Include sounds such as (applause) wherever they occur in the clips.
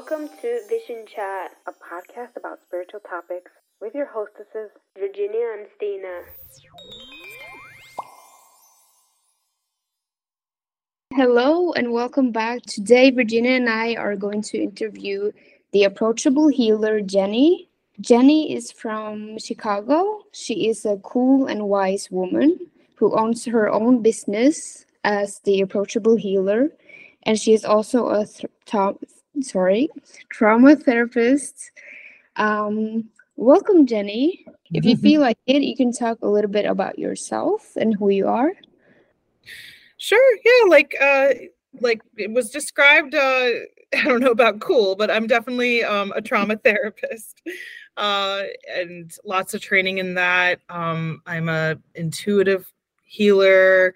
Welcome to Vision Chat, a podcast about spiritual topics with your hostesses, Virginia and Stina. Hello and welcome back. Today, Virginia and I are going to interview the approachable healer, Jenny. Jenny is from Chicago. She is a cool and wise woman who owns her own business as the approachable healer, and she is also a th- sorry trauma therapist. Um, welcome, Jenny. If you (laughs) feel like it, you can talk a little bit about yourself and who you are. Sure. Yeah. Like, uh, like it was described. Uh, (laughs) I don't know about cool, but I'm definitely um, a trauma (laughs) therapist, uh, and lots of training in that. Um, I'm a intuitive healer.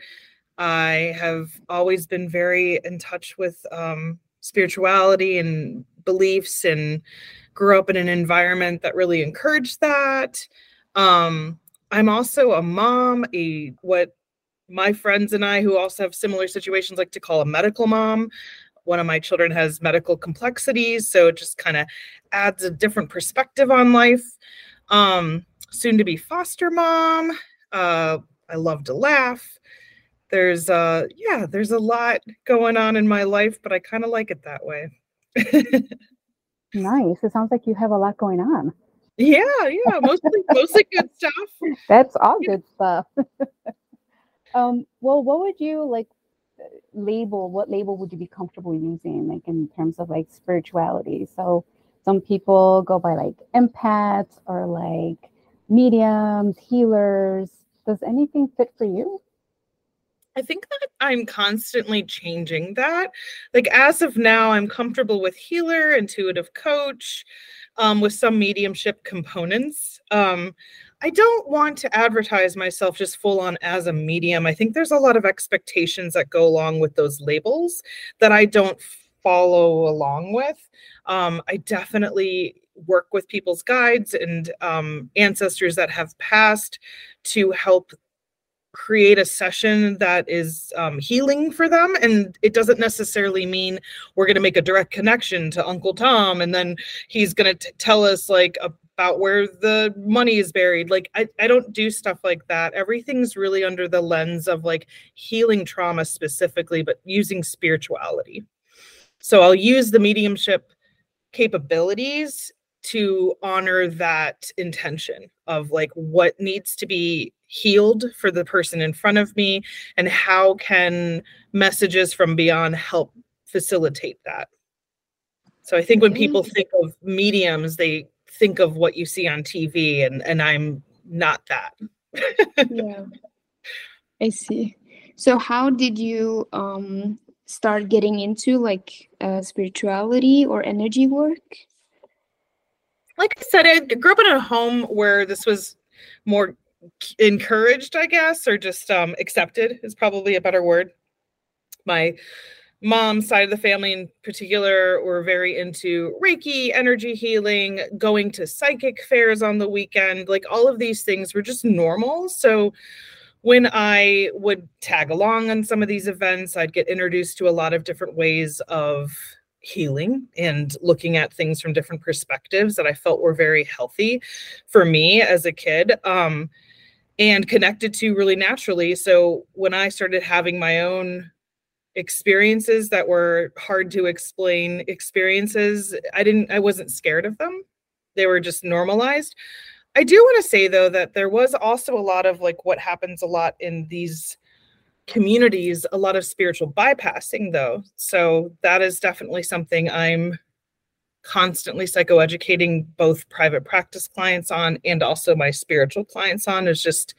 I have always been very in touch with um, spirituality and beliefs, and grew up in an environment that really encouraged that. Um, I'm also a mom, a what my friends and I, who also have similar situations, like to call a medical mom. One of my children has medical complexities, so it just kind of adds a different perspective on life. Um, soon to be foster mom. Uh, I love to laugh. There's uh yeah, there's a lot going on in my life, but I kind of like it that way. (laughs) nice. It sounds like you have a lot going on. Yeah, yeah, mostly mostly good (laughs) stuff. That's all good stuff. (laughs) Um, well, what would you like label? What label would you be comfortable using, like in terms of like spirituality? So some people go by like empaths or like mediums, healers. Does anything fit for you? I think that I'm constantly changing that. Like as of now, I'm comfortable with healer, intuitive coach, um, with some mediumship components. Um, I don't want to advertise myself just full on as a medium. I think there's a lot of expectations that go along with those labels that I don't follow along with. Um, I definitely work with people's guides and um, ancestors that have passed to help create a session that is um, healing for them and it doesn't necessarily mean we're going to make a direct connection to uncle tom and then he's going to tell us like about where the money is buried. Like I, I don't do stuff like that. Everything's really under the lens of like healing trauma specifically but using spirituality. So i'll use the mediumship capabilities to honor that intention of like what needs to be healed for the person in front of me and how can messages from beyond help facilitate that? So i think when people think of mediums they think of what you see on tv and and i'm not that. Yeah. (laughs) I see. So how did you um start getting into like uh, spirituality or energy work? Like I said, I grew up in a home where this was more encouraged, I guess, or just um, accepted is probably a better word. My mom's side of the family in particular were very into Reiki, energy healing, going to psychic fairs on the weekend. Like all of these things were just normal. So when I would tag along on some of these events, I'd get introduced to a lot of different ways of healing and looking at things from different perspectives that I felt were very healthy for me as a kid um, and connected to really naturally. So when I started having my own experiences that were hard to explain experiences, I didn't, I wasn't scared of them. They were just normalized. I do want to say though that there was also a lot of like what happens a lot in these communities a lot of spiritual bypassing though so that is definitely something i'm constantly psychoeducating both private practice clients on and also my spiritual clients on is just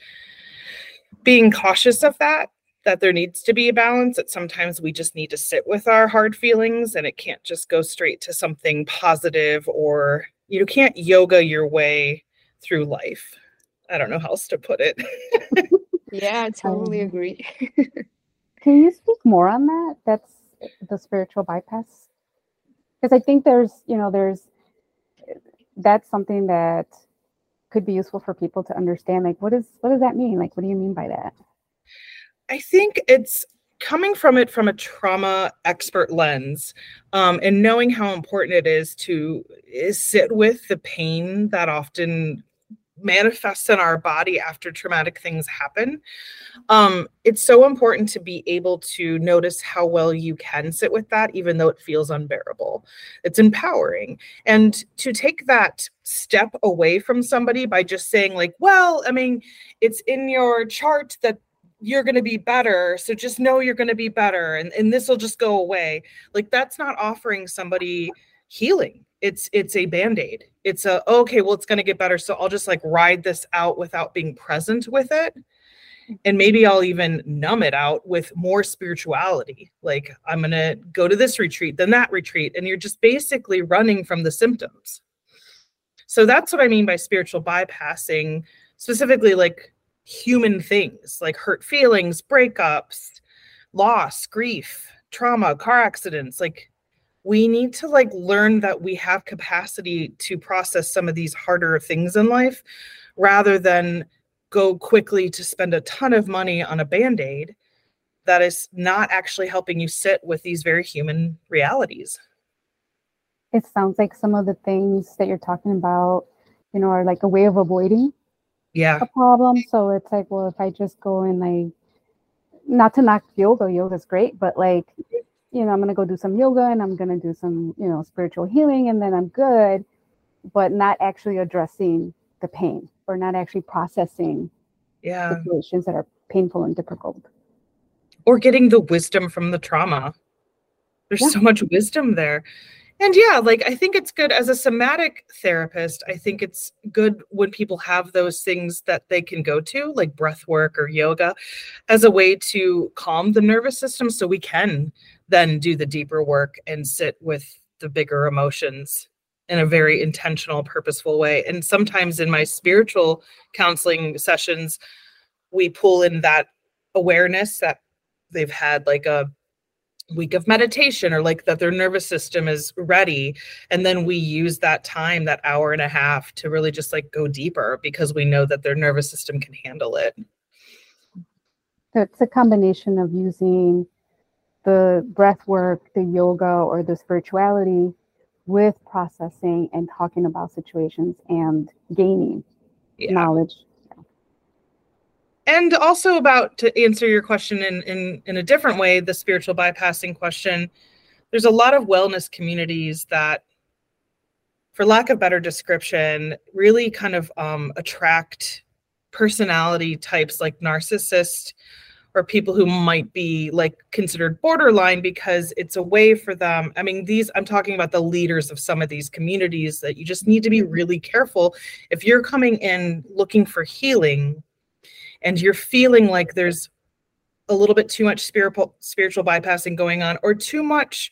being cautious of that that there needs to be a balance that sometimes we just need to sit with our hard feelings and it can't just go straight to something positive or you can't yoga your way through life i don't know how else to put it (laughs) Yeah, I totally um, agree. (laughs) can you speak more on that? That's the spiritual bypass. Because I think there's, you know, there's that's something that could be useful for people to understand. Like, what is what does that mean? Like, what do you mean by that? I think it's coming from it from a trauma expert lens um, and knowing how important it is to is sit with the pain that often manifests in our body after traumatic things happen. Um, it's so important to be able to notice how well you can sit with that even though it feels unbearable. It's empowering. And to take that step away from somebody by just saying like well i mean it's in your chart that you're going to be better so just know you're going to be better and, and this will just go away. Like that's not offering somebody healing. It's it's a band-aid. It's a oh, okay well it's going to get better so i'll just like ride this out without being present with it. And mm-hmm. maybe i'll even numb it out with more spirituality like i'm going to go to this retreat then that retreat and you're just basically running from the symptoms. So that's what i mean by spiritual bypassing specifically like human things like hurt feelings, breakups, loss, grief, trauma, car accidents. Like we need to like learn that we have capacity to process some of these harder things in life rather than go quickly to spend a ton of money on a band-aid that is not actually helping you sit with these very human realities. It sounds like some of the things that you're talking about, you know, are like a way of avoiding yeah a problem. So it's like, well, if I just go and like, not to knock yoga, yoga's great, but like, you know, I'm gonna go do some yoga and I'm gonna do some, you know, spiritual healing, and then I'm good, but not actually addressing the pain or not actually processing yeah situations that are painful and difficult. Or getting the wisdom from the trauma. There's yeah. so much wisdom there and yeah like i think it's good as a somatic therapist i think it's good when people have those things that they can go to like breath work or yoga as a way to calm the nervous system so we can then do the deeper work and sit with the bigger emotions in a very intentional purposeful way. And sometimes in my spiritual counseling sessions we pull in that awareness that they've had like a week of meditation or like that their nervous system is ready and then we use that time that hour and a half to really just like go deeper because we know that their nervous system can handle it so it's a combination of using the breath work the yoga or the spirituality with processing and talking about situations and gaining yeah. knowledge and also about to answer your question in, in in a different way the spiritual bypassing question there's a lot of wellness communities that for lack of better description really kind of um, attract personality types like narcissist or people who might be like considered borderline because it's a way for them i mean these i'm talking about the leaders of some of these communities that you just need to be really careful. If you're coming in looking for healing and you're feeling like there's a little bit too much spiritual spiritual bypassing going on or too much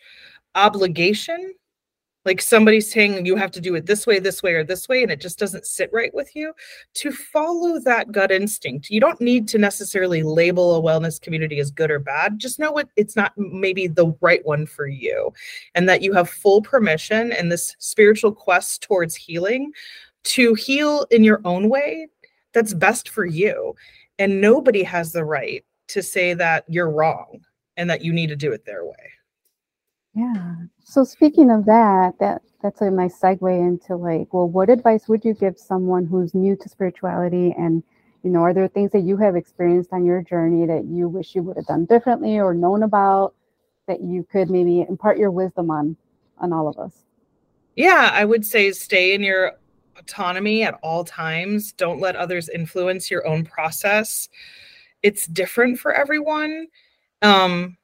obligation like somebody's saying you have to do it this way this way or this way and it just doesn't sit right with you to follow that gut instinct. You don't need to necessarily label a wellness community as good or bad. Just know what it's not maybe the right one for you and that you have full permission in this spiritual quest towards healing to heal in your own way that's best for you and nobody has the right to say that you're wrong and that you need to do it their way. Yeah. So speaking of that that that's a nice segue into like well what advice would you give someone who's new to spirituality and you know are there things that you have experienced on your journey that you wish you would have done differently or known about that you could maybe impart your wisdom on on all of us? Yeah i would say stay in your autonomy at all times. Don't let others influence your own process. It's different for everyone. Um,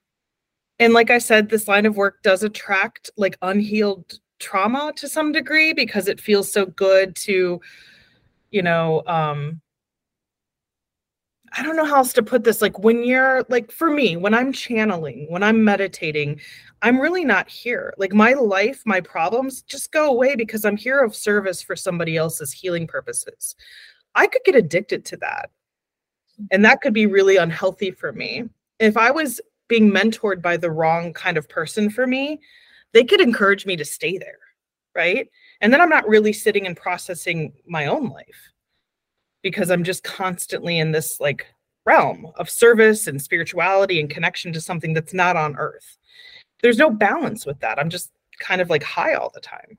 and like I said, this line of work does attract like unhealed trauma to some degree because it feels so good to, you know, um, I don't know how else to put this. Like when you're like for me, when I'm channeling, when I'm meditating, I'm really not here. Like my life, my problems just go away because I'm here of service for somebody else's healing purposes. I could get addicted to that. And that could be really unhealthy for me. If I was being mentored by the wrong kind of person for me, they could encourage me to stay there. Right. And then I'm not really sitting and processing my own life because I'm just constantly in this like realm of service and spirituality and connection to something that's not on earth. There's no balance with that. I'm just kind of like high all the time.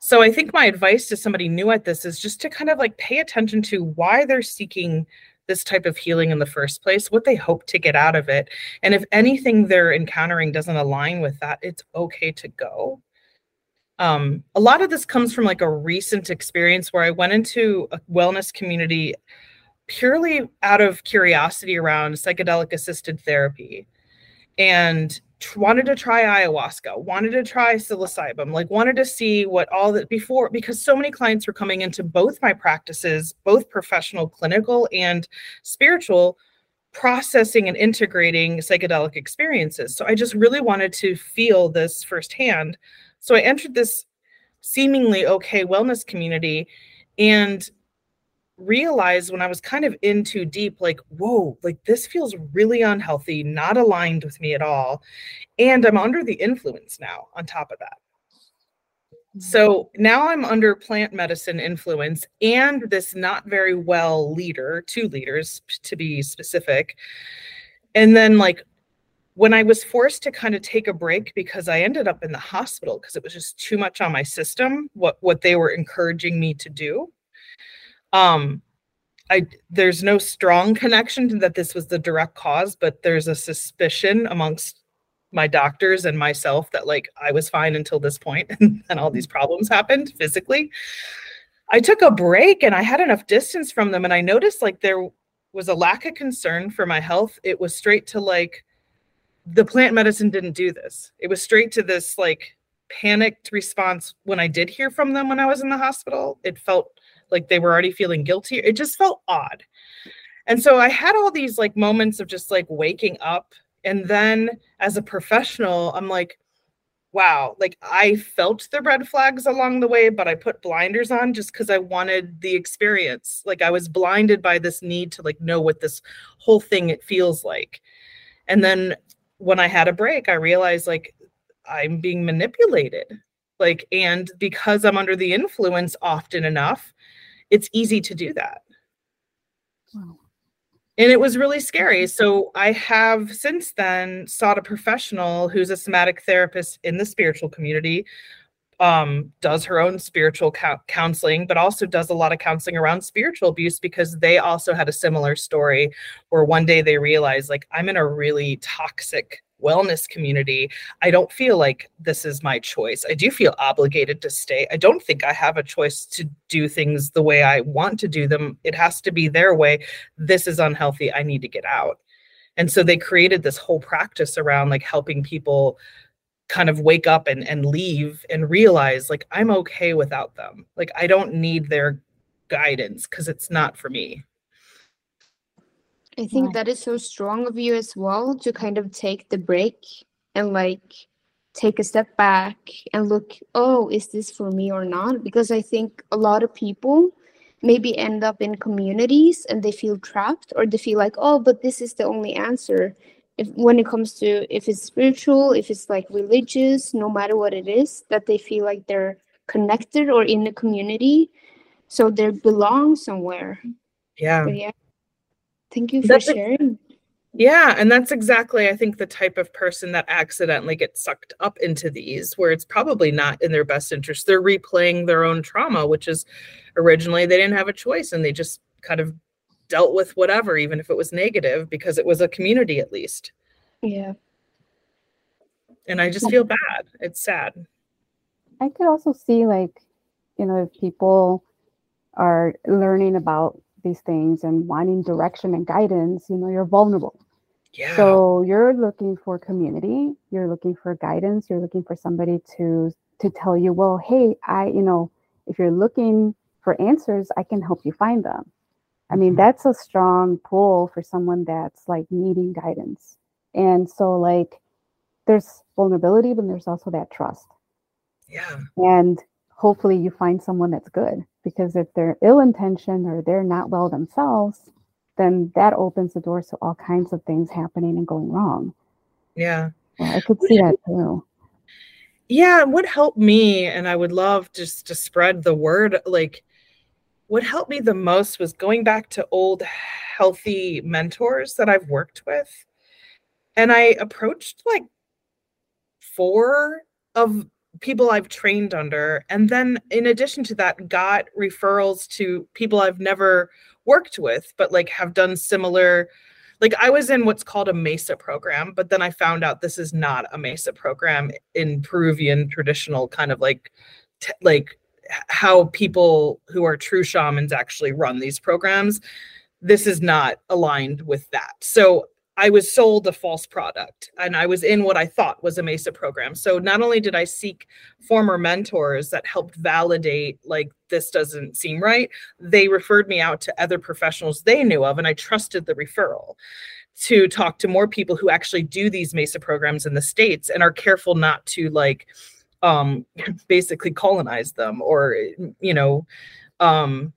So I think my advice to somebody new at this is just to kind of like pay attention to why they're seeking this type of healing in the first place, what they hope to get out of it. And if anything they're encountering doesn't align with that, it's okay to go. Um, a lot of this comes from like a recent experience where I went into a wellness community purely out of curiosity around psychedelic assisted therapy and wanted to try ayahuasca, wanted to try psilocybin, like wanted to see what all that before because so many clients were coming into both my practices, both professional, clinical, and spiritual, processing and integrating psychedelic experiences. So I just really wanted to feel this firsthand. So I entered this seemingly okay wellness community and realized when I was kind of in too deep, like, whoa, like this feels really unhealthy, not aligned with me at all. And I'm under the influence now on top of that. Mm. So now I'm under plant medicine influence and this not very well leader, two leaders to be specific. And then, like, when I was forced to kind of take a break because I ended up in the hospital because it was just too much on my system, what, what they were encouraging me to do um, I there's no strong connection to that this was the direct cause, but there's a suspicion amongst my doctors and myself that like I was fine until this point (laughs) and, and all these problems happened physically. I took a break and I had enough distance from them and I noticed like there was a lack of concern for my health. It was straight to like the plant medicine didn't do this. It was straight to this like panicked response when I did hear from them when I was in the hospital. It felt like they were already feeling guilty. It just felt odd. And so I had all these like moments of just like waking up. And then as a professional, I'm like, wow, like I felt the red flags along the way, but I put blinders on just because I wanted the experience. Like I was blinded by this need to like know what this whole thing it feels like. And then when I had a break, I realized like I'm being manipulated. Like, and because I'm under the influence often enough, it's easy to do that. Wow. And it was really scary. So I have since then sought a professional who's a somatic therapist in the spiritual community, um, does her own spiritual co- counseling, but also does a lot of counseling around spiritual abuse because they also had a similar story where one day they realized, like, I'm in a really toxic wellness community, I don't feel like this is my choice. I do feel obligated to stay. I don't think I have a choice to do things the way I want to do them. It has to be their way. This is unhealthy. I need to get out. And so they created this whole practice around like helping people kind of wake up and, and leave and realize like I'm okay without them. Like I don't need their guidance because it's not for me. I think that is so strong of you as well to kind of take the break and like take a step back and look, oh, is this for me or not? Because I think a lot of people maybe end up in communities and they feel trapped or they feel like, oh, but this is the only answer. If when it comes to if it's spiritual, if it's like religious, no matter what it is, that they feel like they're connected or in a community. So they belong somewhere. Yeah. But yeah. Thank you for that's sharing. A, yeah, and that's exactly I think the type of person that accidentally gets sucked up into these where it's probably not in their best interest. They're replaying their own trauma, which is originally they didn't have a choice and they just kind of dealt with whatever even if it was negative because it was a community at least. Yeah. And I just feel bad. It's sad. I could also see like you know if people are learning about these things and wanting direction and guidance, you know, you're vulnerable. Yeah. So you're looking for community, you're looking for guidance, you're looking for somebody to to tell you, well, hey, I, you know, if you're looking for answers, I can help you find them. I mean, mm-hmm. that's a strong pull for someone that's like needing guidance. And so like there's vulnerability, but there's also that trust. Yeah. And hopefully you find someone that's good because if they're ill intentioned or they're not well themselves then that opens the doors to all kinds of things happening and going wrong yeah, yeah i could see that too yeah what helped me and i would love just to spread the word like what helped me the most was going back to old healthy mentors that I've worked with. And I approached like four of people I've trained under. And then in addition to that, got referrals to people I've never worked with, but like have done similar. Like I was in what's called a MESA program, but then I found out this is not a MESA program in Peruvian traditional kind of like t- like how people who are true shamans actually run these programs. This is not aligned with that. So I was sold a false product and I was in what I thought was a MESA program. So not only did I seek former mentors that helped validate, like, this doesn't seem right, they referred me out to other professionals they knew of, and I trusted the referral to talk to more people who actually do these MESA programs in the States and are careful not to, like, um (laughs) basically colonize them or you know um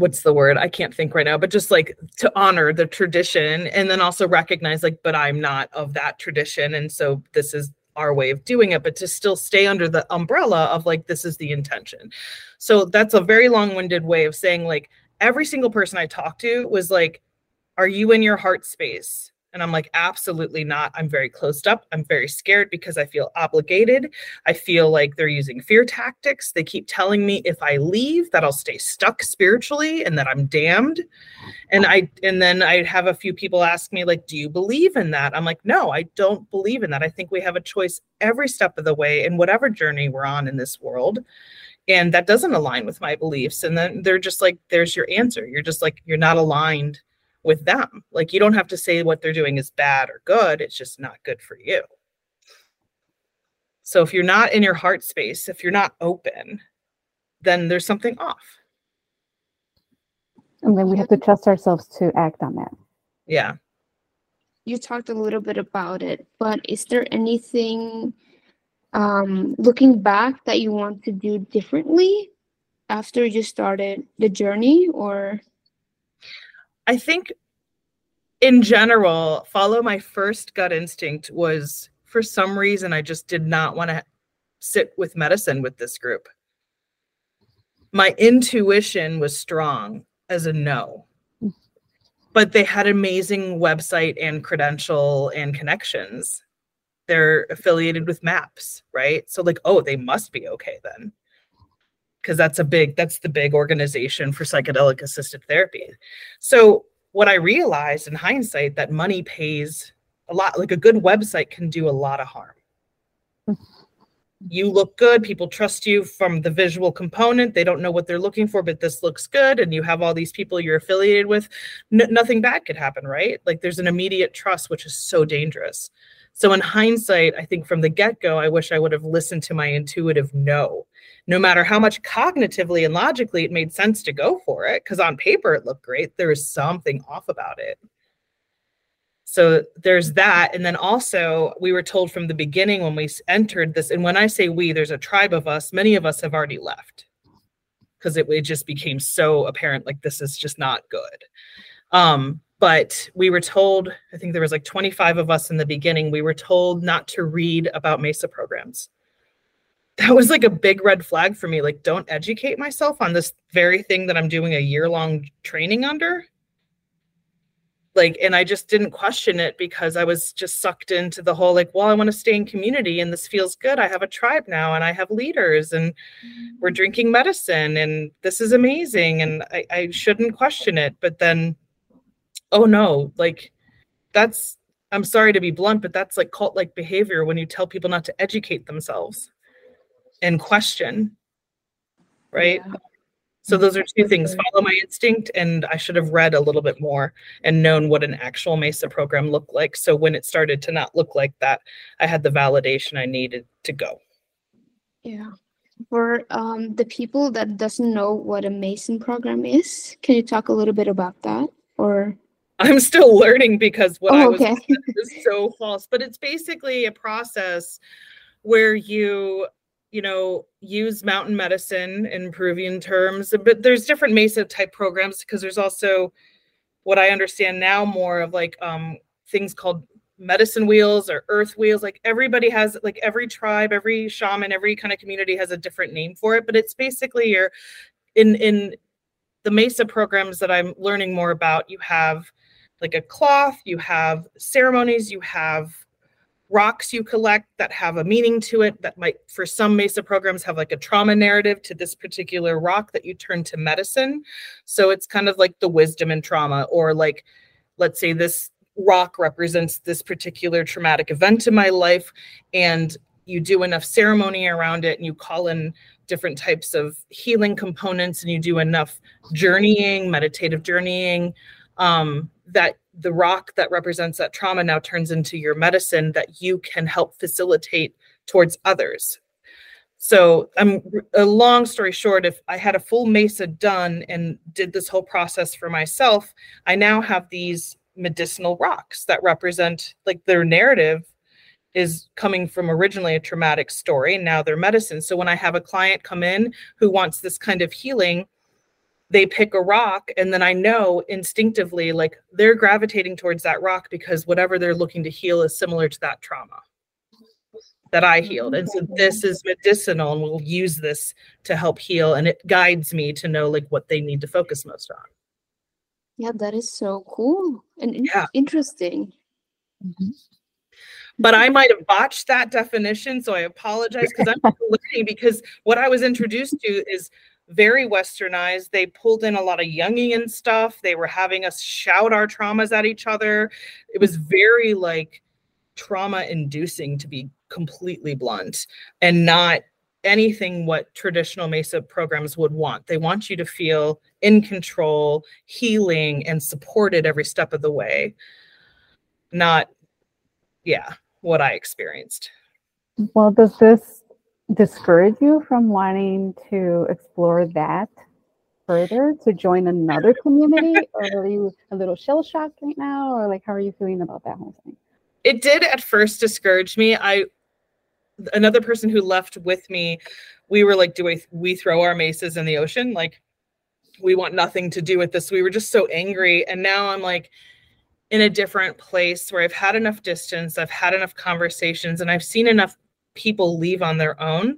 what's the word? I can't think right now but just like to honor the tradition and then also recognize like but i'm not of that tradition and so this is our way of doing it but to still stay under the umbrella of like this is the intention. So that's a very long-winded way of saying like every single person i talked to was like are you in your heart space and I'm like, absolutely not. I'm very closed up. I'm very scared because I feel obligated. I feel like they're using fear tactics. They keep telling me if I leave that I'll stay stuck spiritually and that I'm damned. And I and then I have a few people ask me like, "Do you believe in that?" I'm like, "No, I don't believe in that. I think we have a choice every step of the way in whatever journey we're on in this world." And that doesn't align with my beliefs. And then they're just like, "There's your answer. You're just like you're not aligned with them. Like you don't have to say what they're doing is bad or good, it's just not good for you. So if you're not in your heart space, if you're not open, then there's something off. And then we have to trust ourselves to act on that. Yeah. You talked a little bit about it, but is there anything um, looking back that you want to do differently after you started the journey or I think in general, follow my first gut instinct was for some reason I just did not want to sit with medicine with this group. My intuition was strong as a no. But they had amazing website and credential and connections. They're affiliated with MAPS, right? So like, oh, they must be okay then because that's a big that's the big organization for psychedelic assisted therapy. So what i realized in hindsight that money pays a lot like a good website can do a lot of harm. You look good people trust you from the visual component they don't know what they're looking for but this looks good and you have all these people you're affiliated with N- nothing bad could happen right? Like there's an immediate trust which is so dangerous so in hindsight i think from the get-go i wish i would have listened to my intuitive no no matter how much cognitively and logically it made sense to go for it, because on paper it looked great, there was something off about it. So there's that. And then also, we were told from the beginning when we entered this, and when I say we, there's a tribe of us, many of us have already left because it, it just became so apparent like this is just not good. Um, but we were told, I think there was like 25 of us in the beginning, we were told not to read about MESA programs that was like a big red flag for me. Like, don't educate myself on this very thing that I'm doing a year long training under. Like, and I just didn't question it because I was just sucked into the whole like, well, I want to stay in community and this feels good. I have a tribe now and I have leaders and we're mm-hmm. drinking medicine and this is amazing. And I, I shouldn't question it. But then, oh no, like, that's, I'm sorry to be blunt, but that's like cult like behavior when you tell people not to educate themselves and question right? Yeah. so those are two things follow my instinct and i should have read a little bit more and known what an actual mesa program looked like. So when it started to not look like that i had the validation i needed to go. Yeah. For um, the people that doesn't know what a Mesa program is can you talk a little bit about that? Or i'm still learning because what oh, i was okay. is so (laughs) false but it's basically a process where you you know, use mountain medicine in Peruvian terms, but there's different Mesa type programs because there's also what I understand now more of like um, things called medicine wheels or earth wheels. Like everybody has, like every tribe, every shaman, every kind of community has a different name for it, but it's basically your in in the Mesa programs that I'm learning more about, you have like a cloth, you have ceremonies, you have rocks you collect that have a meaning to it that might for some mesa programs have like a trauma narrative to this particular rock that you turn to medicine. So it's kind of like the wisdom and trauma or like let's say this rock represents this particular traumatic event in my life and you do enough ceremony around it and you call in different types of healing components and you do enough journeying meditative journeying um, that the rock that represents that trauma now turns into your medicine that you can help facilitate towards others. So I'm a long story short, if I had a full mesa done and did this whole process for myself, I now have these medicinal rocks that represent like their narrative is coming from originally a traumatic story and now they're medicine. So when I have a client come in who wants this kind of healing, they pick a rock and then i know instinctively like they're gravitating towards that rock because whatever they're looking to heal is similar to that trauma that i healed and so this is medicinal and we'll use this to help heal and it guides me to know like what they need to focus most on yeah that is so cool and in- Yeah. interesting Mhm. but I might have botched that definition, so I apologize because I'm (laughs) looking because what I was introduced to is very westernized. They pulled in a lot of Jungian stuff. They were having us shout our traumas at each other. It was very like trauma inducing to be completely blunt and not anything what traditional Mesa programs would want. They want you to feel in control, healing, and supported every step of the way. Not, yeah, what I experienced. Well, does this discourage you from wanting to explore that further to join another community? (laughs) or are you a little shell shocked right now? Or like, how are you feeling about that whole thing? it did at first discourage me i another person who left with me we were like do we, we throw our mesas in the ocean like we want nothing to do with this we were just so angry and now i'm like in a different place where i've had enough distance i've had enough conversations and i've seen enough people leave on their own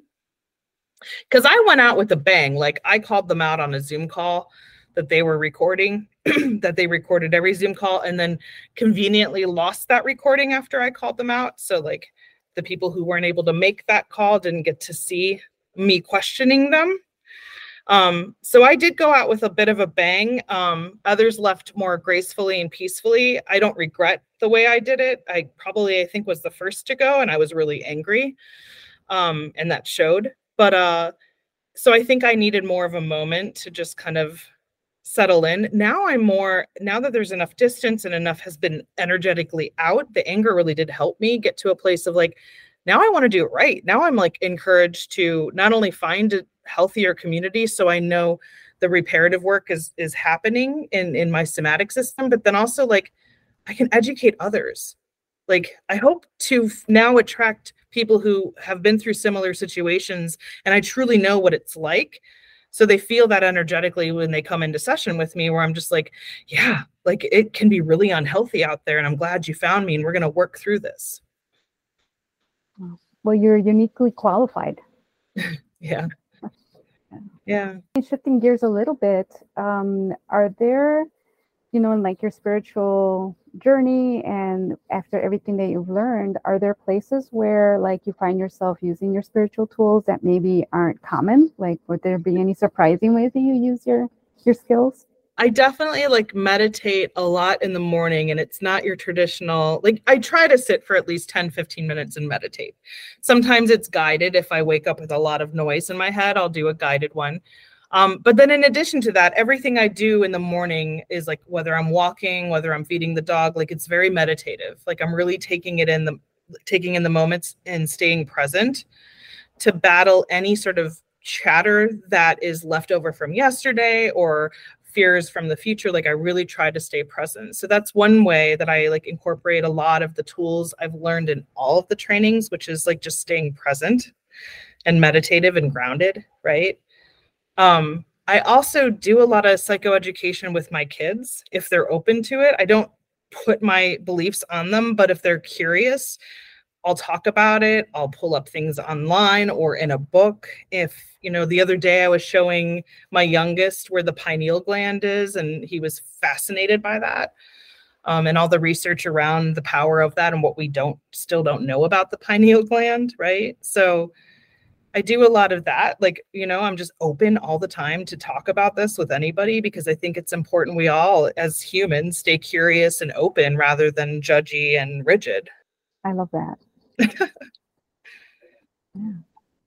because i went out with a bang like i called them out on a zoom call that they were recording (clears throat) that they recorded every zoom call and then conveniently lost that recording after I called them out. So like the people who weren't able to make that call didn't get to see me questioning them. Um, so I did go out with a bit of a bang. Um, others left more gracefully and peacefully. I don't regret the way I did it. I probably I think was the first to go, and I was really angry, um, and that showed. But uh, so I think I needed more of a moment to just kind of settle in. Now I'm more, now that there's enough distance and enough has been energetically out, the anger really did help me get to a place of like, now I want to do it right. Now I'm like encouraged to not only find a healthier community so I know the reparative work is is happening in in my somatic system, but then also like I can educate others. Like I hope to now attract people who have been through similar situations and I truly know what it's like so they feel that energetically when they come into session with me where i'm just like yeah like it can be really unhealthy out there and i'm glad you found me and we're going to work through this Well, you're uniquely qualified. (laughs) yeah yeah shifting gears a little bit, um, are there, you know, in like your spiritual journey and after everything that you've learned, are there places where like you find yourself using your spiritual tools that maybe aren't common? Like, would there be any surprising ways that you use your your skills? I definitely like meditate a lot in the morning and it's not your traditional like I try to sit for at least 10 15 minutes and meditate. Sometimes it's guided if I wake up with a lot of noise in my head, I'll do a guided one. Um, but then in addition to that, everything I do in the morning is like whether I'm walking, whether I'm feeding the dog, like it's very meditative. Like I'm really taking it in the taking in the moments and staying present to battle any sort of chatter that is left over from yesterday or fears from the future like i really try to stay present. So that's one way that i like incorporate a lot of the tools i've learned in all of the trainings which is like just staying present and meditative and grounded right? Um i also do a lot of psychoeducation with my kids if they're open to it. I don't put my beliefs on them but if they're curious I'll talk about it. I'll pull up things online or in a book. If, you know, the other day I was showing my youngest where the pineal gland is, and he was fascinated by that. Um, and all the research around the power of that and what we don't still don't know about the pineal (laughs) gland, right? So I do a lot of that. Like, you know, I'm just open all the time to talk about this with anybody because I think it's important we all, as humans, stay curious and open rather than judgy and rigid. I love that.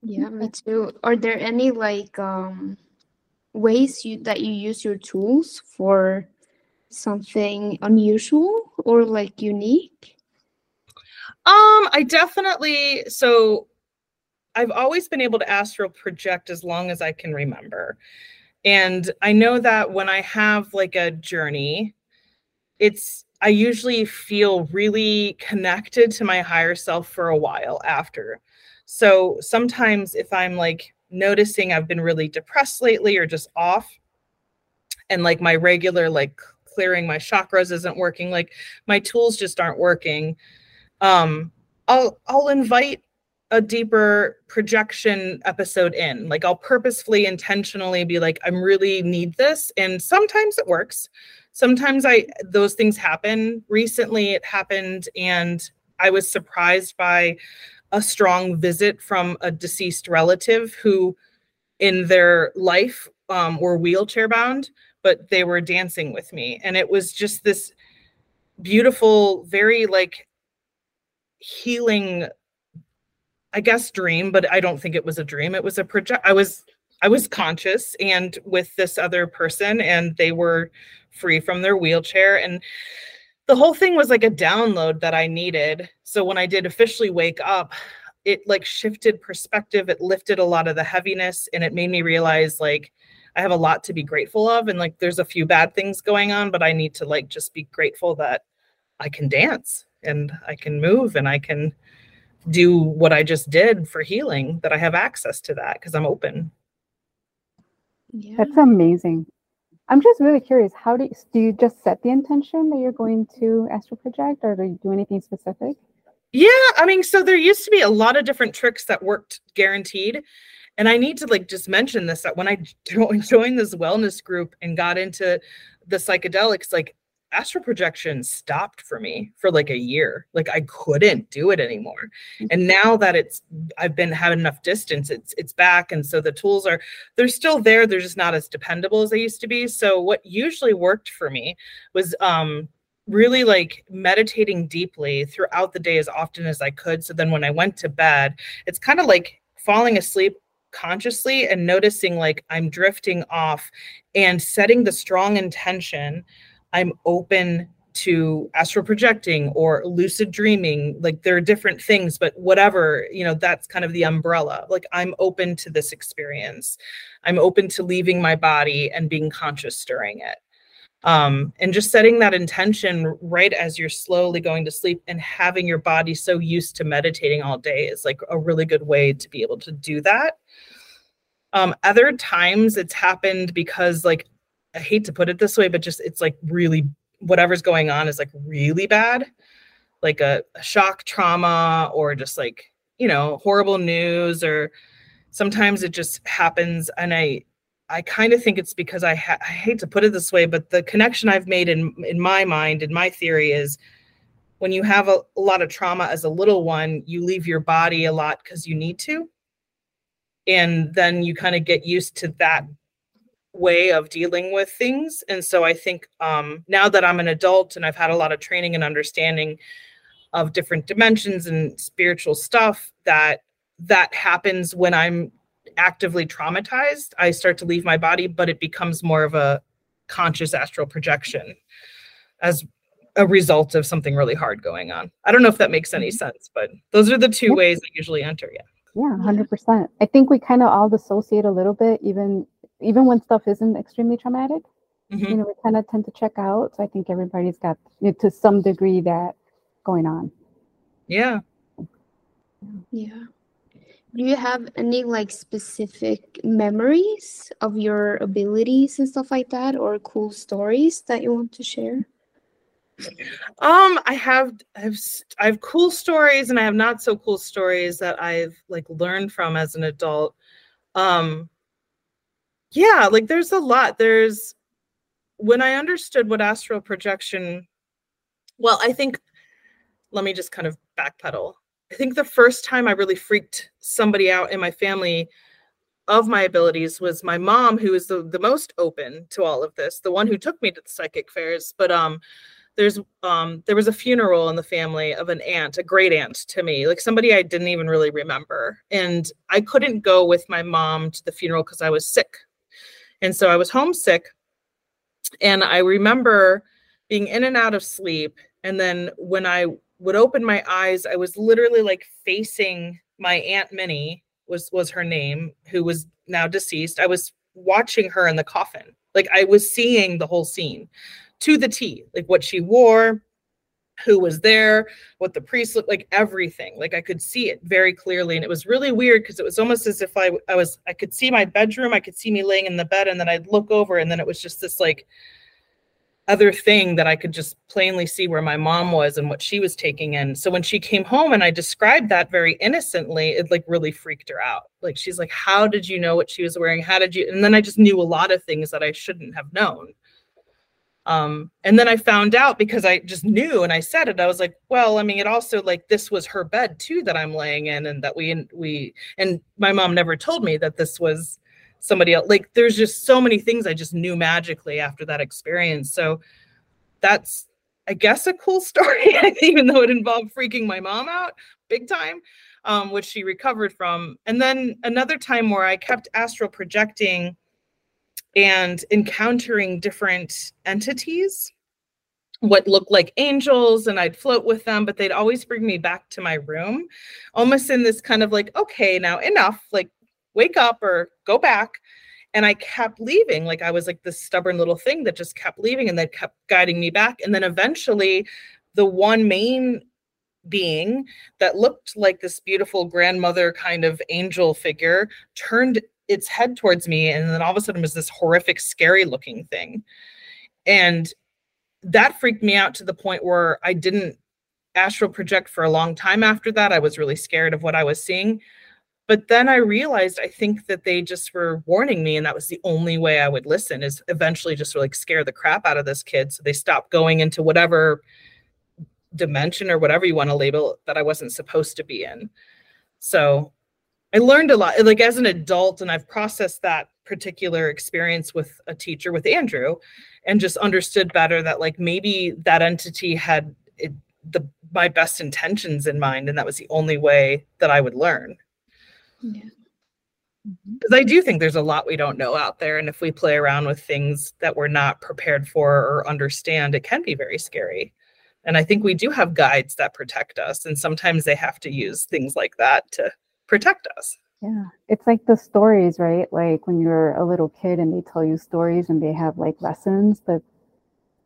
Yeah. me too. Are there any like um ways you that you use your tools for something unusual or like unique? Um, I definitely so I've always been able to astral project as long as I can remember. And I know that when I have like a journey, it's I usually feel really connected to my higher self for a while after. So sometimes if I'm like noticing I've been really depressed lately or just off, and like my regular like clearing my chakras isn't working, like my tools just aren't working, um, I'll I'll invite a deeper projection episode in. Like I'll purposefully intentionally be like, I'm really need this. And sometimes it works sometimes I those things happen. Recently it happened and I was surprised by a strong visit from a deceased relative who in their life um, were wheelchair bound, but they were dancing with me. And it was just this beautiful, very like healing, I guess, dream, but I don't think it was a dream. It was a project. I was I was conscious and with this other person, and they were free from their wheelchair. And the whole thing was like a download that I needed. So when I did officially wake up, it like shifted perspective. It lifted a lot of the heaviness and it made me realize like I have a lot to be grateful of. And like there's a few bad things going on, but I need to like just be grateful that I can dance and I can move and I can do what I just did for healing, that I have access to that because I'm open. Yeah. That's amazing. I'm just really curious. How do you, do you just set the intention that you're going to astral project, or do you do anything specific? Yeah, I mean, so there used to be a lot of different tricks that worked guaranteed, and I need to like just mention this that when I (laughs) joined this wellness group and got into the psychedelics, like astral projection stopped for me for like a year. Like I couldn't do it anymore. Mm-hmm. And now that it's I've been having enough distance, it's it's back. And so the tools are they're still there. They're just not as dependable as they used to be. So what usually worked for me was um really like meditating deeply throughout the day as often as I could. So then when I went to bed, it's kind of like falling asleep consciously and noticing like I'm drifting off and setting the strong intention I'm open to astral projecting or lucid dreaming. Like there are different things but whatever you know that's kind of the umbrella. Like i'm open to this experience. I'm open to leaving my body and being conscious during it. Um, and just setting that intention right as you're slowly going to sleep and having your body so used to meditating all day is like a really good way to be able to do that. Um, other times it's happened because like I hate to put it this way, but just it's like really whatever's going on is like really bad, like a, a shock trauma or just like you know horrible news or sometimes it just happens and I I kind of think it's because I, ha- I hate to put it this way, but the connection I've made in in my mind, in my theory, is when you have a, a lot of trauma as a little one, you leave your body a lot because you need to, and then you kind of get used to that way of dealing with things. And so I think um, now that I'm an adult and I've had a lot of training and understanding of different dimensions and spiritual stuff, that that happens when I'm actively traumatized. I start to leave my body, but it becomes more of a conscious astral projection as a result of something really hard going on. I don't know if that makes any mm-hmm. sense, but those are the two ways I usually enter. Yeah. Yeah, 100%. I think we kind of all dissociate a little bit, even even when stuff isn't extremely traumatic, mm-hmm. you know, we kind of tend to check out. So I think everybody's got you know, to some degree that going on. Yeah. Yeah. Do you have any like specific memories of your abilities and stuff like that, or cool stories that you want to share? Um, I have I have I have cool stories and I have not so cool stories that I've like learned from as an adult. Um yeah, like there's a lot. There's when I understood what astral projection well, I think let me just kind of backpedal. I think the first time I really freaked somebody out in my family of my abilities was my mom, who is the, the most open to all of this, the one who took me to the psychic fairs. But um, there's um, there was a funeral in the family of an aunt, a great aunt to me, like somebody I didn't even really remember, and I couldn't go with my mom to the funeral because I was sick, and so I was homesick. And I remember being in and out of sleep, and then when I would open my eyes, I was literally like facing my aunt Minnie was was her name, who was now deceased. I was watching her in the coffin. Like I was seeing the whole scene to the T, like what she wore, who was there, what the priest looked like, everything. Like I could see it very clearly. And it was really weird because it was almost as if I I was I could see my bedroom, I could see me laying in the bed, and then I'd look over, and then it was just this like other thing that I could just plainly see where my mom was and what she was taking in. So when she came home and I described that very innocently, it like really freaked her out. Like she's like, "How did you know what she was wearing? How did you?" And then I just knew a lot of things that I shouldn't have known. Um, and then I found out because I just knew and I said it. I was like, "Well, I mean, it also like this was her bed too that I'm laying in, and that we we and my mom never told me that this was." somebody else. Like there's just so many things I just knew magically after that experience. So that's I guess a cool (laughs) story, even though it involved freaking my mom out big time, um, which she recovered from. And then another time where I kept astral projecting and encountering different entities, what looked like angels, and I'd float with them, but they'd always bring me back to my room, almost in this kind of like, okay, now enough, like wake up or go back. And i kept leaving like i was like this stubborn little thing that just kept leaving and then kept guiding me back. And then eventually the one main being that looked like this beautiful grandmother kind of angel figure turned its head towards me and then all of a sudden was this horrific scary looking thing. And that freaked me out to the point where i didn't astral project for a long time after that. I was really scared of what i was seeing. But then i realized i think that they just were warning me and that was the only way i would listen is eventually just like scare the crap out of this kid. So they stopped going into whatever dimension or whatever you want to label that i wasn't supposed to be in. So i learned a lot like as an adult and i've processed that particular experience with a teacher with andrew and just understood better that like maybe that entity had it, the my best intentions in mind and that was the only way that i would learn Yeah. Mhm. because I do think there's a lot we don't know out there. And if we play around with things that we're not prepared for or understand, it can be very scary. And I think we do have guides that protect us. And sometimes they have to use things like that to protect us. Yeah, it's like the stories, right? Like when you're a little kid and they tell you stories and they have like lessons, but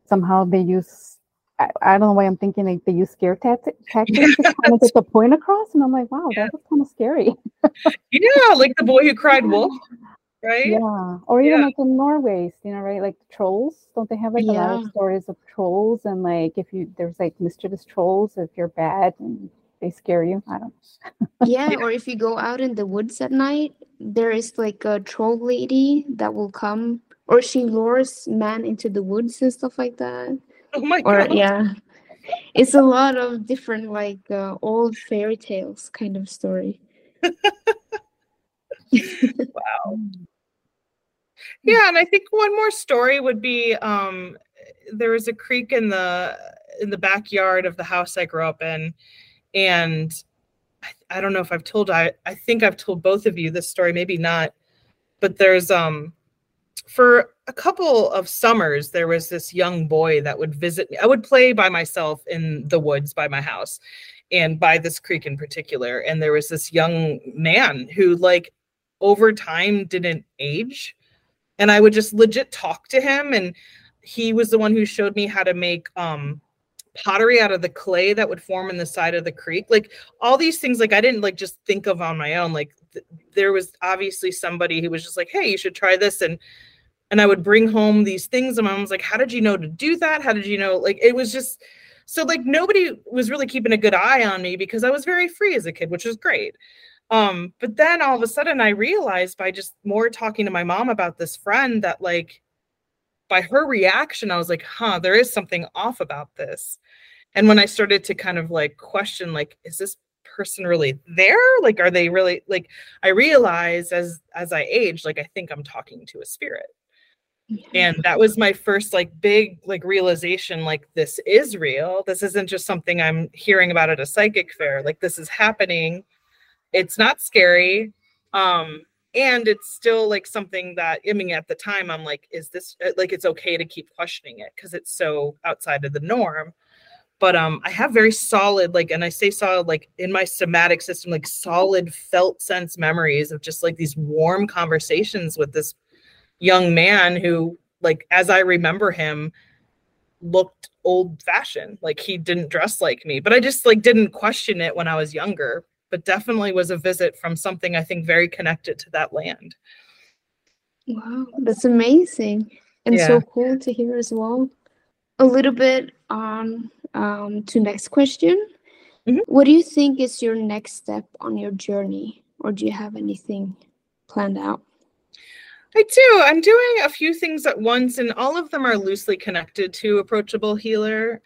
somehow they use I, I don't know why I'm thinking like they use scare tacti- (laughs) tactics to kind of get the point across, and I'm like, wow, Yeah. that was kind of scary. (laughs) Yeah, like the boy who cried (laughs) wolf, right? Yeah, or even Yeah. like in Norway, you know, right? Like trolls. Don't they have like a lot of stories of trolls and like if you there's like mischievous trolls if you're bad and they scare you. I don't. Yeah, or if you go out in the woods at night, there is like a troll lady that will come, or she lures man into the woods and stuff like that. Oh my Or god. yeah, it's a lot of different like uh, old fairy tales kind of story. (laughs) Wow. Yeah, and I think one more story would be um there was a creek in the in the backyard of the house I grew up in and I, I don't know if I've told I I think I've told both of you this story maybe not but there's um for a couple of summers there was this young boy that would visit me. I would play by myself in the woods by my house and by this creek in particular. And there was this young man who like over time didn't age. And i would just legit talk to him. And he was the one who showed me how to make um pottery out of the clay that would form in the side of the creek like all these things like i didn't like just think of on my own like th- there was obviously somebody who was just like hey you should try this and and I would bring home these things and mom was like, How did you know to do that? How did you know? Like it was just so like nobody was really keeping a good eye on me because I was very free as a kid, which was great. Um, but then all of a sudden I realized by just more talking to my mom about this friend that like by her reaction, I was like, huh, there is something off about this. And when I started to kind of like question, like, is this person really there? Like, are they really like I realized as as I aged, like I think I'm talking to a spirit. And that was my first like big like realization like this is real. This isn't just something I'm hearing about at a psychic fair. Like this is happening it's not scary um and it's still like something that i mean at the time i'm like is this uh, like it's okay to keep questioning it because it's so outside of the norm. But um i have very solid like and i say solid like in my somatic system like solid felt sense memories of just like these warm conversations with this young man who like as i remember him looked old fashioned like he didn't dress like me but i just like didn't question it when i was younger but definitely was a visit from something I think very connected to that land. Wow, that's amazing and yeah. so cool to hear as well. A little bit on um, to next question. Mm-hmm. What do you think is your next step on your journey, or do you have anything planned out? I do. I'm doing a few things at once, and all of them are loosely connected to Approachable Healer.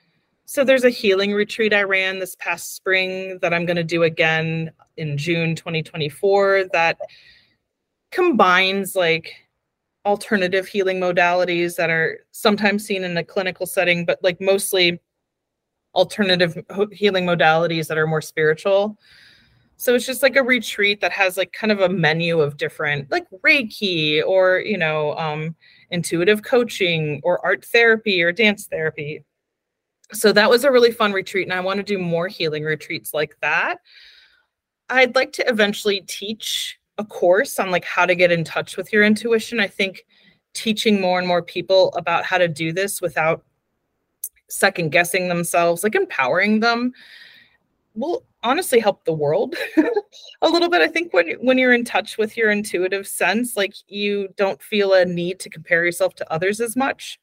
So there's a healing retreat I ran this past spring that I'm going to do again in June 2024 that combines like alternative healing modalities that are sometimes seen in a clinical setting, but like mostly alternative healing modalities that are more spiritual. So it's just like a retreat that has like kind of a menu of different like Reiki or, you know, um, intuitive coaching or art therapy or dance therapy so that was a really fun retreat and i want to do more healing retreats like that. I'd like to eventually teach a course on like how to get in touch with your intuition. I think teaching more and more people about how to do this without second guessing themselves like empowering them will honestly help the world (laughs) a little bit. I think when when you're in touch with your intuitive sense like you don't feel a need to compare yourself to others as much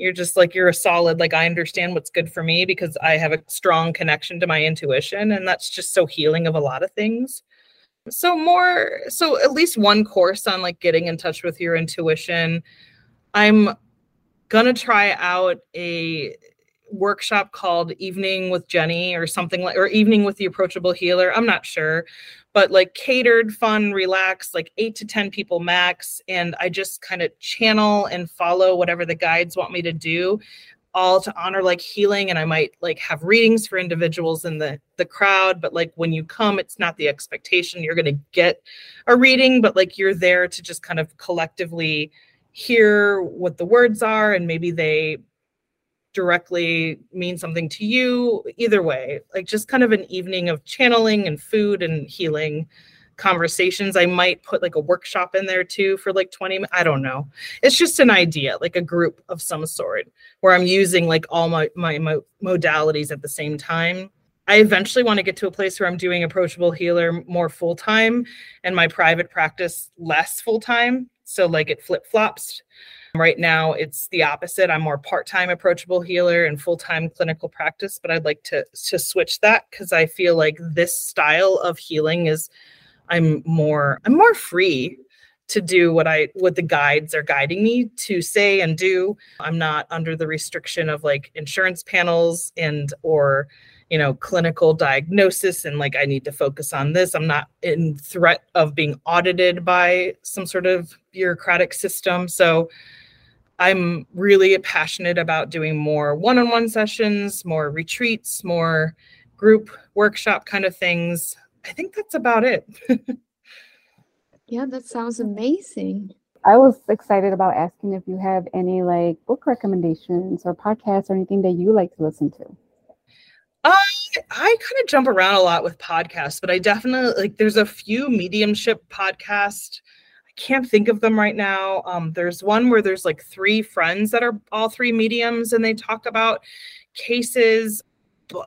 you're just like you're a solid like i understand what's good for me because i have a strong connection to my intuition and that's just so healing of a lot of things. So more so at least one course on like getting in touch with your intuition. I'm gonna try out a workshop called evening with jenny or something like or evening with the approachable healer. I'm not sure but like catered, fun, relaxed, like eight to 10 people max. And I just kind of channel and follow whatever the guides want me to do all to honor like healing and i might like have readings for individuals in the the crowd but like when you come it's not the expectation you're going to get a reading but like you're there to just kind of collectively hear what the words are and maybe they directly mean something to you either way like just kind of an evening of channeling and food and healing conversations. I might put like a workshop in there too for like 20 i don't know. It's just an idea like a group of some sort where i'm using like all my my mo- modalities at the same time. I eventually want to get to a place where i'm doing approachable healer more full time and my private practice less full time so like it flip flops Right now, it's the opposite. I'm more part-time approachable healer and full-time clinical practice, but I'd like to to switch that because I feel like this style of healing is I'm more I'm more free to do what I what the guides are guiding me to say and do. I'm not under the restriction of like insurance panels and or you know clinical diagnosis and like I need to focus on this. I'm not in threat of being audited by some sort of bureaucratic system. So I'm really passionate about doing more one on one sessions, more retreats, more group workshop kind of things. I think that's about it. (laughs) yeah, that sounds amazing. I was excited about asking if you have any like book recommendations or podcasts or anything that you like to listen to. I I kind of jump around a lot with podcasts, but I definitely like there's a few mediumship podcasts can't think of them right now. Um, there's one where there's like three friends that are all three mediums and they talk about cases.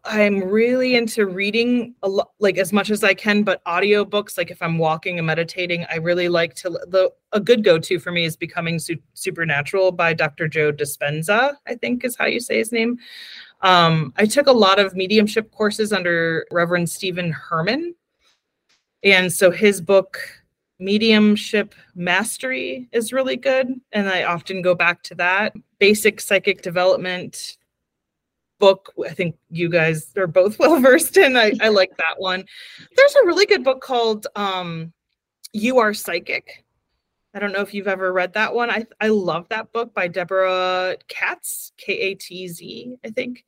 I'm really into reading a lot, like as much as I can, but audiobooks, like if I'm walking and meditating, I really like to. The a good go to for me is Becoming Su- Supernatural by Dr. Joe Dispenza, I think is how you say his name. Um, I took a lot of mediumship courses under Reverend Stephen Herman. And so his book, Mediumship Mastery, is really good. And I often go back to that. Basic Psychic Development book i think you guys are both (laughs) well versed in I, I like that one there's a really good book called um you are psychic i don't know if you've ever read that one i i love that book by debra katz k-a-t-z i think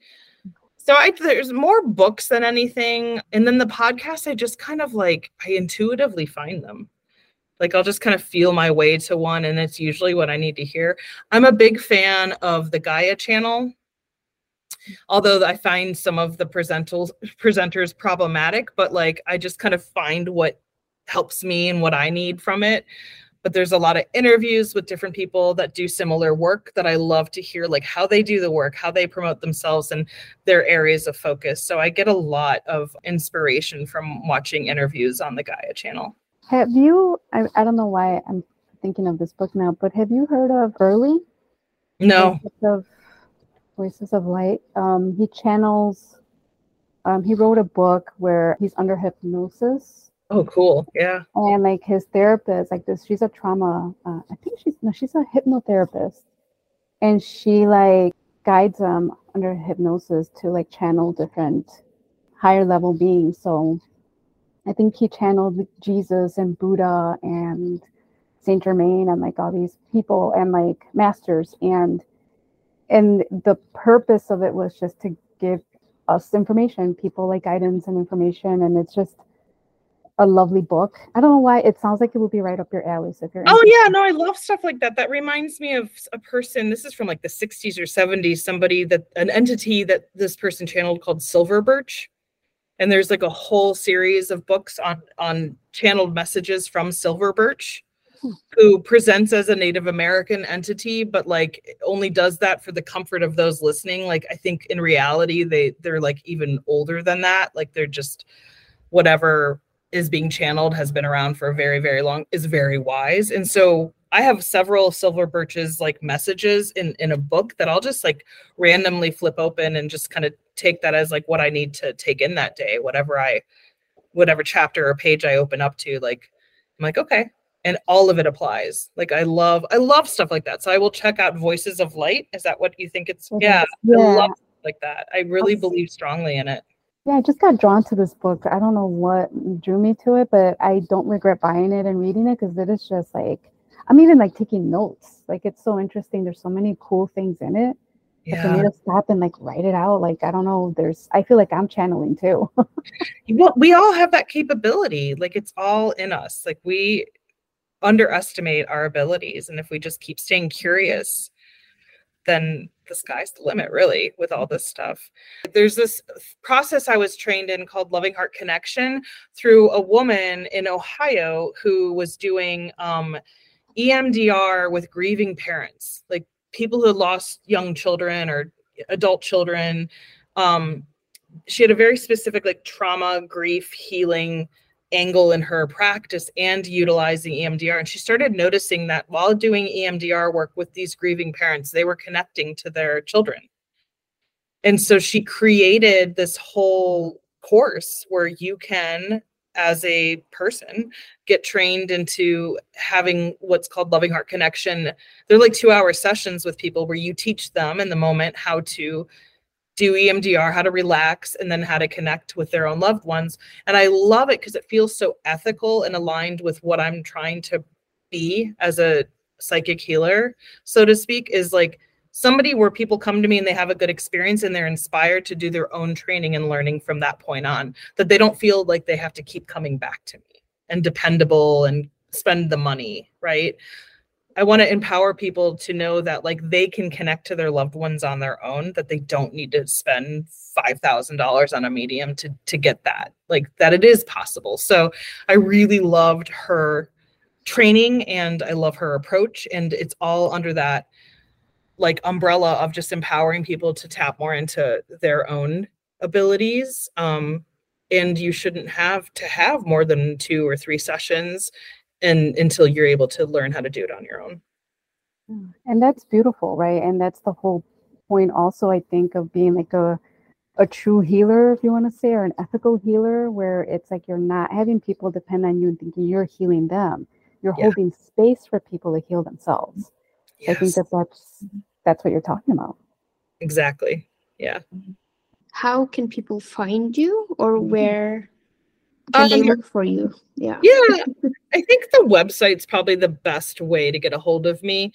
so I there's more books than anything. And then the podcast, I just kind of like I intuitively find them. Like I'll just kind of feel my way to one, and it's usually what I need to hear. I'm a big fan of the Gaia channel although I find some of the presenters problematic, but like I just kind of find what helps me and what I need from it. But there's a lot of interviews with different people that do similar work that I love to hear, like how they do the work, how they promote themselves, and their areas of focus. So I get a lot of inspiration from watching interviews on the Gaia channel. Have you? I, I don't know why I'm thinking of this book now, but have you heard of Early? No. Of Voices of Light. Um, he channels. Um, he wrote a book where he's under hypnosis. Oh, cool! Yeah. And like his therapist, like this, she's a trauma. Uh, I think she's no, she's a hypnotherapist, and she like guides him under hypnosis to like channel different higher level beings. So, I think he channeled Jesus and Buddha and Saint Germain and like all these people and like masters and and the purpose of it was just to give us information, people like guidance and information, and it's just a lovely book. I don't know why it sounds like it would be right up your alley. So if you're oh yeah, no, I love stuff like that. That reminds me of a person. This is from like the 60s or 70s. Somebody that an entity that this person channeled called Silver Birch, and there's like a whole series of books on on channeled messages from Silver Birch hmm. who presents as a Native American entity, but like only does that for the comfort of those listening. Like I think in reality they they're like even older than that. Like they're just whatever is being channeled has been around for a very very long is very wise. And so I have several silver birches like messages in in a book that I'll just like randomly flip open and just kind of take that as like what I need to take in that day, whatever I whatever chapter or page I open up to like I'm like okay and all of it applies. Like I love, I love stuff like that. So I will check out Voices of Light. Is that what you think it's? Yeah, yeah. I love like that. I really believe strongly in it. Yeah, I just got drawn to this book. I don't know what drew me to it, but I don't regret buying it and reading it because it is just like I'm even like taking notes. Like it's so interesting. There's so many cool things in it. Yeah. For me to stop and like write it out, like I don't know. There's, I feel like I'm channeling too. (laughs) well, we all have that capability. Like it's all in us. Like we underestimate our abilities. And if we just keep staying curious, then the sky's the limit, really, with all this stuff. There's this process I was trained in called Loving Heart Connection through a woman in Ohio who was doing um, EMDR with grieving parents, like people who lost young children or adult children. Um, she had a very specific, like, trauma, grief, healing angle in her practice and utilizing EMDR. And she started noticing that while doing EMDR work with these grieving parents, they were connecting to their children. And so she created this whole course where you can, as a person, get trained into having what's called loving heart connection. They're like two hour sessions with people where you teach them in the moment how to do EMDR, how to relax, and then how to connect with their own loved ones. And I love it because it feels so ethical and aligned with what I'm trying to be as a psychic healer, so to speak, is like somebody where people come to me and they have a good experience and they're inspired to do their own training and learning from that point on, that they don't feel like they have to keep coming back to me and dependable and spend the money, right? I want to empower people to know that like they can connect to their loved ones on their own, that they don't need to spend five thousand dollars on a medium to to get that. Like that it is possible. So I really loved her training and I love her approach. And it's all under that like umbrella of just empowering people to tap more into their own abilities. Um, and you shouldn't have to have more than two or three sessions and until you're able to learn how to do it on your own. And that's beautiful, right? And that's the whole point also, I think, of being like a a true healer, if you want to say, or an ethical healer, where it's like you're not having people depend on you and thinking you're healing them. You're Yeah. holding space for people to heal themselves. I think that that's that's what you're talking about. exactly. Yeah. How can people find you or where can they Um, look for you? Yeah. Yeah, I think the website's probably the best way to get a hold of me.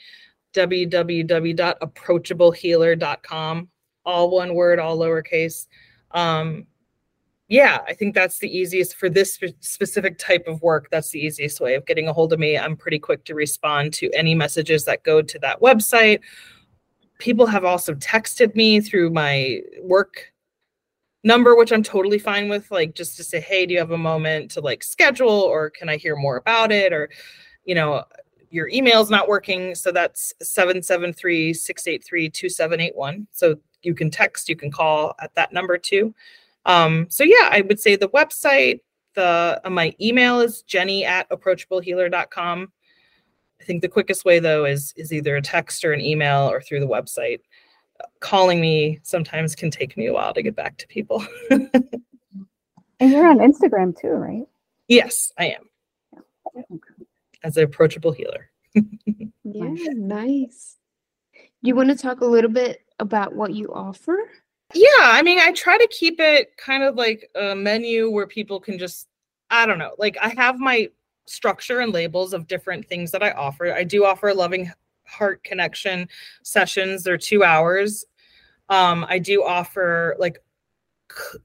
www.approachablehealer.com. All one word, all lowercase. Um, yeah, I think that's the easiest for this specific type of work. That's the easiest way of getting a hold of me. I'm pretty quick to respond to any messages that go to that website. People have also texted me through my work number, which I'm totally fine with, like just to say, hey, do you have a moment to like schedule or can I hear more about it? Or, you know, your email's not working. So that's 773 683 2781. So you can text, you can call at that number too. Um, so yeah, I would say the website, the uh, my email is jenny at approachablehealer.com. I think the quickest way though is is either a text or an email or through the website. Calling me sometimes can take me a while to get back to people. And you're on Instagram too, right? yes, I am as an approachable healer. (laughs) Yeah, nice. You want to talk a little bit about what you offer? Yeah, I mean, I try to keep it kind of like a menu where people can just, I don't know, like I have my structure and labels of different things that I offer. I do offer loving heart connection sessions. They're two hours. Um, I do offer like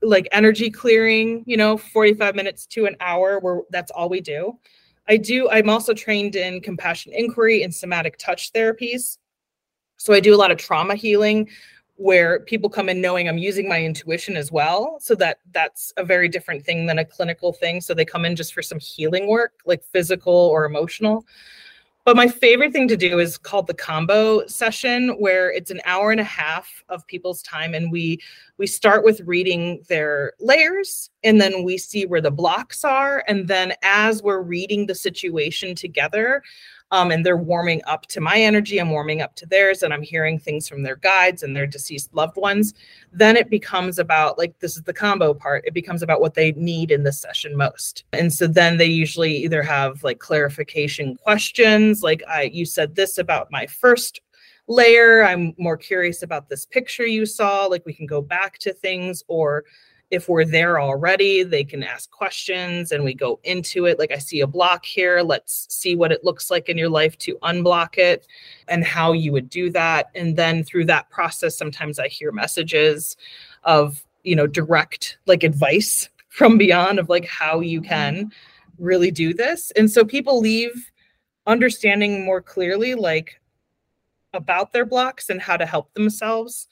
like energy clearing, you know, 45 minutes to an hour where that's all we do. I do, I'm also trained in compassion inquiry and somatic touch therapies. So I do a lot of trauma healing where people come in knowing I'm using my intuition as well. So that that's a very different thing than a clinical thing. So they come in just for some healing work, like physical or emotional. But my favorite thing to do is called the combo session where it's an hour and a half of people's time and we we start with reading their layers and then we see where the blocks are and then as we're reading the situation together um, and they're warming up to my energy i'm warming up to theirs and i'm hearing things from their guides and their deceased loved ones. Then it becomes about like this is the combo part it becomes about what they need in this session most. And so then they usually either have like clarification questions like i you said this about my first layer i'm more curious about this picture you saw like we can go back to things or if we're there already they can ask questions and we go into it. Like i see a block here. Let's see what it looks like in your life to unblock it and how you would do that. And then through that process sometimes i hear messages of you know direct like advice (laughs) from beyond of like how you mm-hmm. can really do this. And so people leave understanding more clearly like about their blocks and how to help themselves.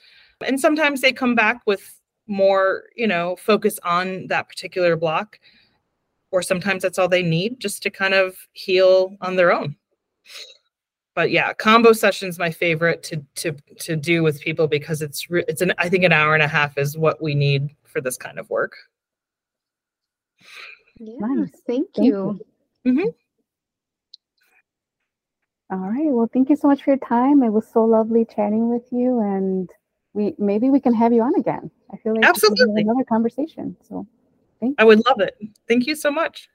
And sometimes they come back with more you know focus on that particular block or sometimes that's all they need just to kind of heal on their own but yeah combo sessions my favorite to to to do with people because it's re- it's an i think an hour and a half is what we need for this kind of work Yeah, Nice. thank Thank you. Mm-hmm. All right. Well, thank you so much for your time. It was so lovely chatting with you, and we maybe we can have you on again. I feel like we should have Absolutely. another conversation. So thank you. i would love it thank you so much